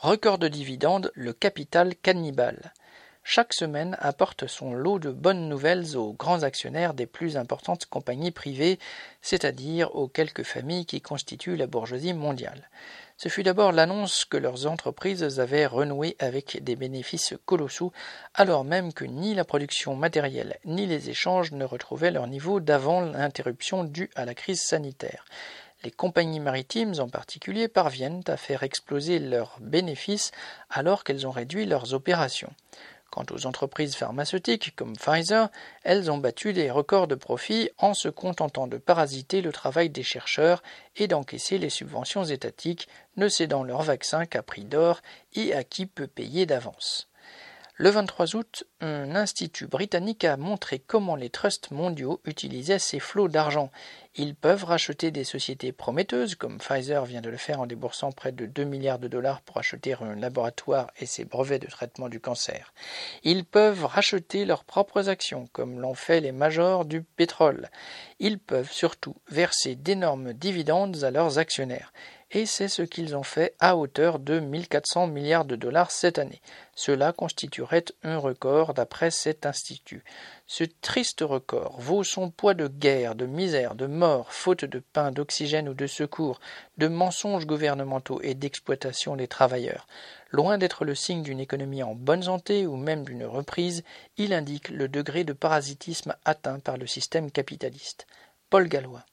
Record de dividendes, le capital cannibale. Chaque semaine apporte son lot de bonnes nouvelles aux grands actionnaires des plus importantes compagnies privées, c'est-à-dire aux quelques familles qui constituent la bourgeoisie mondiale. Ce fut d'abord l'annonce que leurs entreprises avaient renoué avec des bénéfices colossaux, alors même que ni la production matérielle ni les échanges ne retrouvaient leur niveau d'avant l'interruption due à la crise sanitaire. Les compagnies maritimes en particulier parviennent à faire exploser leurs bénéfices alors qu'elles ont réduit leurs opérations. Quant aux entreprises pharmaceutiques comme Pfizer, elles ont battu des records de profit en se contentant de parasiter le travail des chercheurs et d'encaisser les subventions étatiques, ne cédant leurs vaccins qu'à prix d'or et à qui peut payer d'avance. Le 23 août, un institut britannique a montré comment les trusts mondiaux utilisaient ces flots d'argent. Ils peuvent racheter des sociétés prometteuses, comme Pfizer vient de le faire en déboursant près de 2 milliards de dollars pour acheter un laboratoire et ses brevets de traitement du cancer. Ils peuvent racheter leurs propres actions, comme l'ont fait les majors du pétrole. Ils peuvent surtout verser d'énormes dividendes à leurs actionnaires et c'est ce qu'ils ont fait à hauteur de 1400 milliards de dollars cette année. Cela constituerait un record d'après cet institut. Ce triste record vaut son poids de guerre, de misère, de mort, faute de pain, d'oxygène ou de secours, de mensonges gouvernementaux et d'exploitation des travailleurs. Loin d'être le signe d'une économie en bonne santé ou même d'une reprise, il indique le degré de parasitisme atteint par le système capitaliste. Paul Gallois.